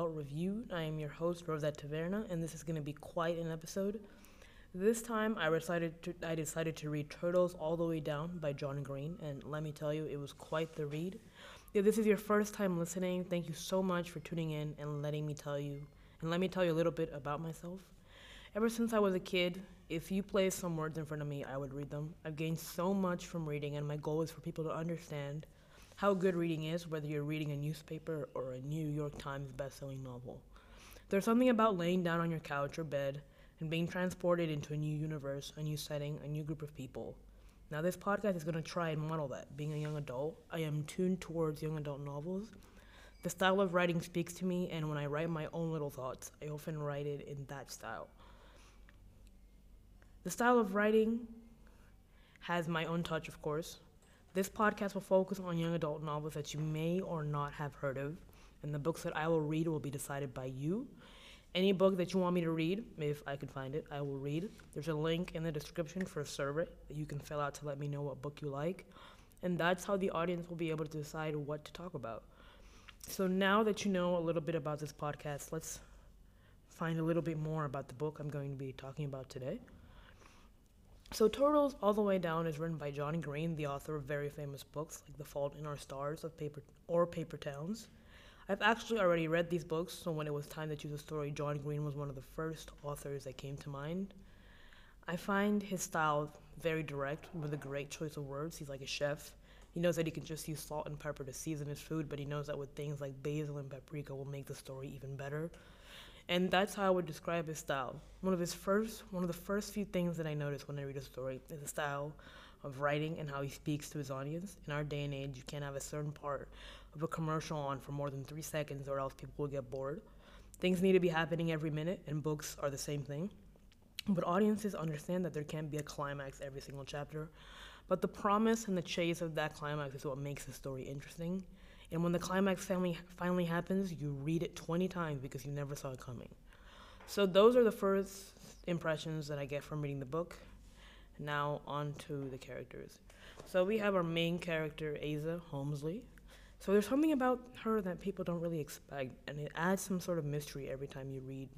Adult Review. I am your host, Rosette Taverna, and this is going to be quite an episode. This time, I decided to I decided to read Turtles All the Way Down by John Green, and let me tell you, it was quite the read. If this is your first time listening, thank you so much for tuning in and letting me tell you and let me tell you a little bit about myself. Ever since I was a kid, if you place some words in front of me, I would read them. I've gained so much from reading, and my goal is for people to understand how good reading is, whether you're reading a newspaper or a New York Times bestselling novel. There's something about laying down on your couch or bed and being transported into a new universe, a new setting, a new group of people. Now, this podcast is going to try and model that. Being a young adult, I am tuned towards young adult novels. The style of writing speaks to me, and when I write my own little thoughts, I often write it in that style. The style of writing has my own touch, of course. This podcast will focus on young adult novels that you may or not have heard of, and the books that I will read will be decided by you any book that you want me to read, if I can find it, I will read. There's a link in the description for a survey that you can fill out to let me know what book you like. And that's how the audience will be able to decide what to talk about. So now that you know a little bit about this podcast, let's find a little bit more about the book I'm going to be talking about today. So Turtles All the Way Down is written by Johnny Green, the author of very famous books like The Fault in Our Stars of Paper or Paper Towns. I've actually already read these books, so when it was time to choose a story, John Green was one of the first authors that came to mind. I find his style very direct with a great choice of words. He's like a chef. He knows that he can just use salt and pepper to season his food, but he knows that with things like basil and paprika will make the story even better. And that's how I would describe his style. One of his first one of the first few things that I notice when I read a story is the style of writing and how he speaks to his audience. In our day and age, you can't have a certain part of a commercial on for more than three seconds or else people will get bored. Things need to be happening every minute, and books are the same thing. But audiences understand that there can't be a climax every single chapter. But the promise and the chase of that climax is what makes the story interesting. And when the climax finally, finally happens, you read it 20 times because you never saw it coming. So, those are the first impressions that I get from reading the book. Now, on to the characters. So, we have our main character, Aza Holmesley, so there's something about her that people don't really expect, and it adds some sort of mystery every time you read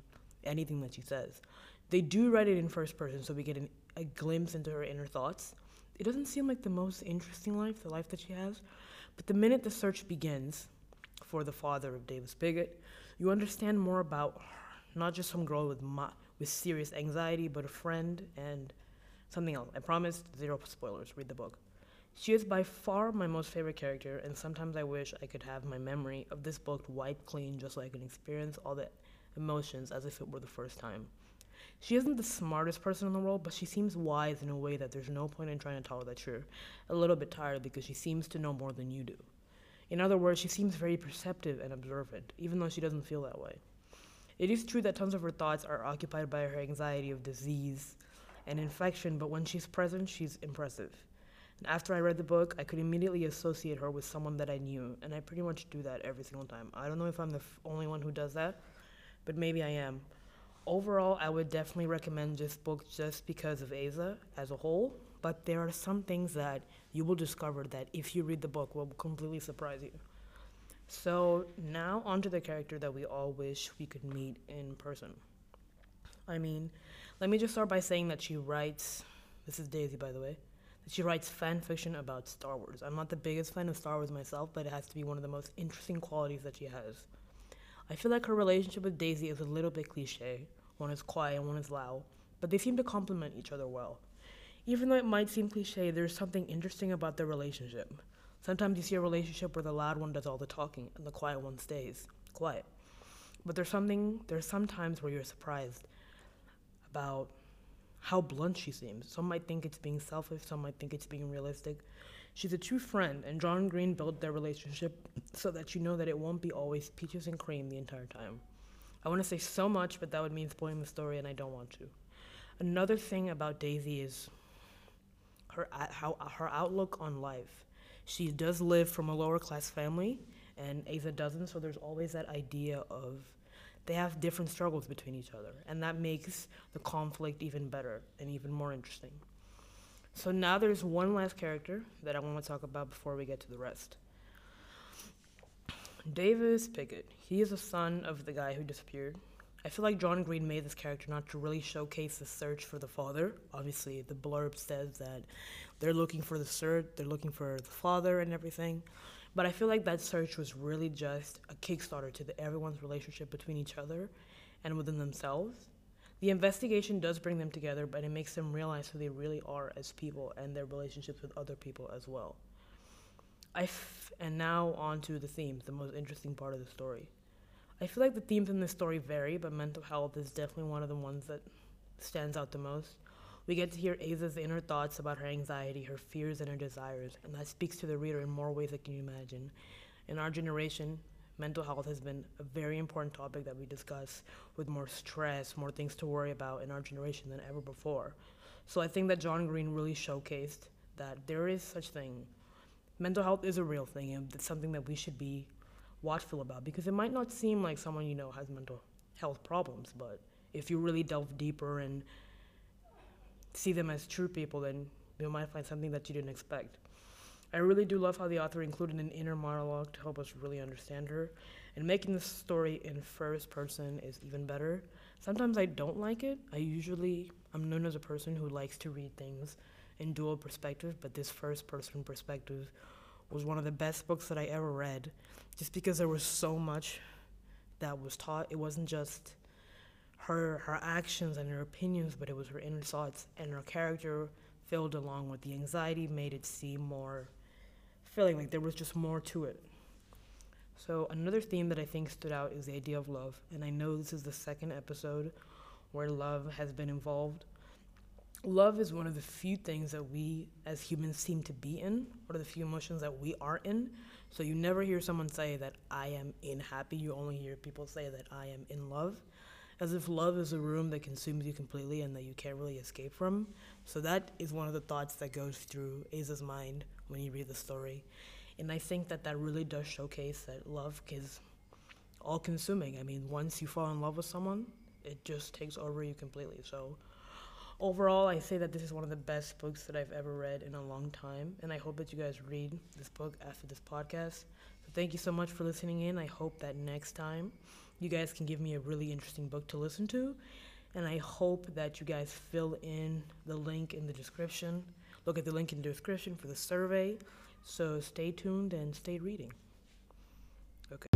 anything that she says. They do write it in first person, so we get an, a glimpse into her inner thoughts. It doesn't seem like the most interesting life, the life that she has, but the minute the search begins for the father of Davis Pickett, you understand more about not just some girl with with serious anxiety, but a friend and something else. I promise, zero spoilers. Read the book. She is by far my most favorite character, and sometimes I wish I could have my memory of this book wiped clean just so I can experience all the emotions as if it were the first time. She isn't the smartest person in the world, but she seems wise in a way that there's no point in trying to tell her that you're a little bit tired because she seems to know more than you do. In other words, she seems very perceptive and observant, even though she doesn't feel that way. It is true that tons of her thoughts are occupied by her anxiety of disease and infection, but when she's present, she's impressive. And After I read the book, I could immediately associate her with someone that I knew, and I pretty much do that every single time. I don't know if I'm the f- only one who does that, but maybe I am. Overall, I would definitely recommend this book just because of Aza as a whole, but there are some things that you will discover that if you read the book will completely surprise you. So, now onto the character that we all wish we could meet in person. I mean, let me just start by saying that she writes, this is Daisy, by the way that she writes fan fiction about Star Wars. I'm not the biggest fan of Star Wars myself, but it has to be one of the most interesting qualities that she has. I feel like her relationship with Daisy is a little bit cliche. One is quiet and one is loud, but they seem to complement each other well. Even though it might seem cliche, there's something interesting about their relationship. Sometimes you see a relationship where the loud one does all the talking and the quiet one stays quiet. But there's something there's some times where you're surprised about how blunt she seems. Some might think it's being selfish, some might think it's being realistic. She's a true friend, and John Green built their relationship so that you know that it won't be always peaches and cream the entire time. I want to say so much, but that would mean spoiling the story, and I don't want to. Another thing about Daisy is her how her outlook on life. She does live from a lower class family, and Aza doesn't, so there's always that idea of they have different struggles between each other, and that makes the conflict even better and even more interesting. So now there's one last character that I want to talk about before we get to the rest. Davis Pickett. He is a son of the guy who disappeared. I feel like John Green made this character not to really showcase the search for the father. Obviously, the blurb says that they're looking for the search, they're looking for the father and everything. But I feel like that search was really just a kickstarter to the, everyone's relationship between each other and within themselves. The investigation does bring them together, but it makes them realize who they really are as people and their relationships with other people as well. I f- and now on to the themes, the most interesting part of the story. I feel like the themes in this story vary, but mental health is definitely one of the ones that stands out the most. We get to hear Aza's inner thoughts about her anxiety, her fears, and her desires, and that speaks to the reader in more ways than you can imagine. In our generation, mental health has been a very important topic that we discuss with more stress, more things to worry about in our generation than ever before. So I think that John Green really showcased that there is such thing. Mental health is a real thing, and it's something that we should be watchful about because it might not seem like someone you know has mental health problems, but if you really delve deeper and see them as true people, then you might find something that you didn't expect. I really do love how the author included an inner monologue to help us really understand her, and making the story in first person is even better. Sometimes I don't like it. I usually I'm known as a person who likes to read things in dual perspective, but this first person perspective was one of the best books that I ever read, just because there was so much that was taught. It wasn't just her her actions and her opinions, but it was her inner thoughts and her character filled along with the anxiety made it seem more feeling like there was just more to it. So another theme that I think stood out is the idea of love, and I know this is the second episode where love has been involved. Love is one of the few things that we as humans seem to be in, of the few emotions that we are in. So you never hear someone say that I am in happy, you only hear people say that I am in love as if love is a room that consumes you completely and that you can't really escape from. So that is one of the thoughts that goes through Aza's mind when you read the story. And I think that that really does showcase that love is all consuming. I mean, once you fall in love with someone, it just takes over you completely. So overall, I say that this is one of the best books that I've ever read in a long time. And I hope that you guys read this book after this podcast. So thank you so much for listening in. I hope that next time you guys can give me a really interesting book to listen to. And I hope that you guys fill in the link in the description. Look at the link in the description for the survey. So stay tuned and stay reading. Okay.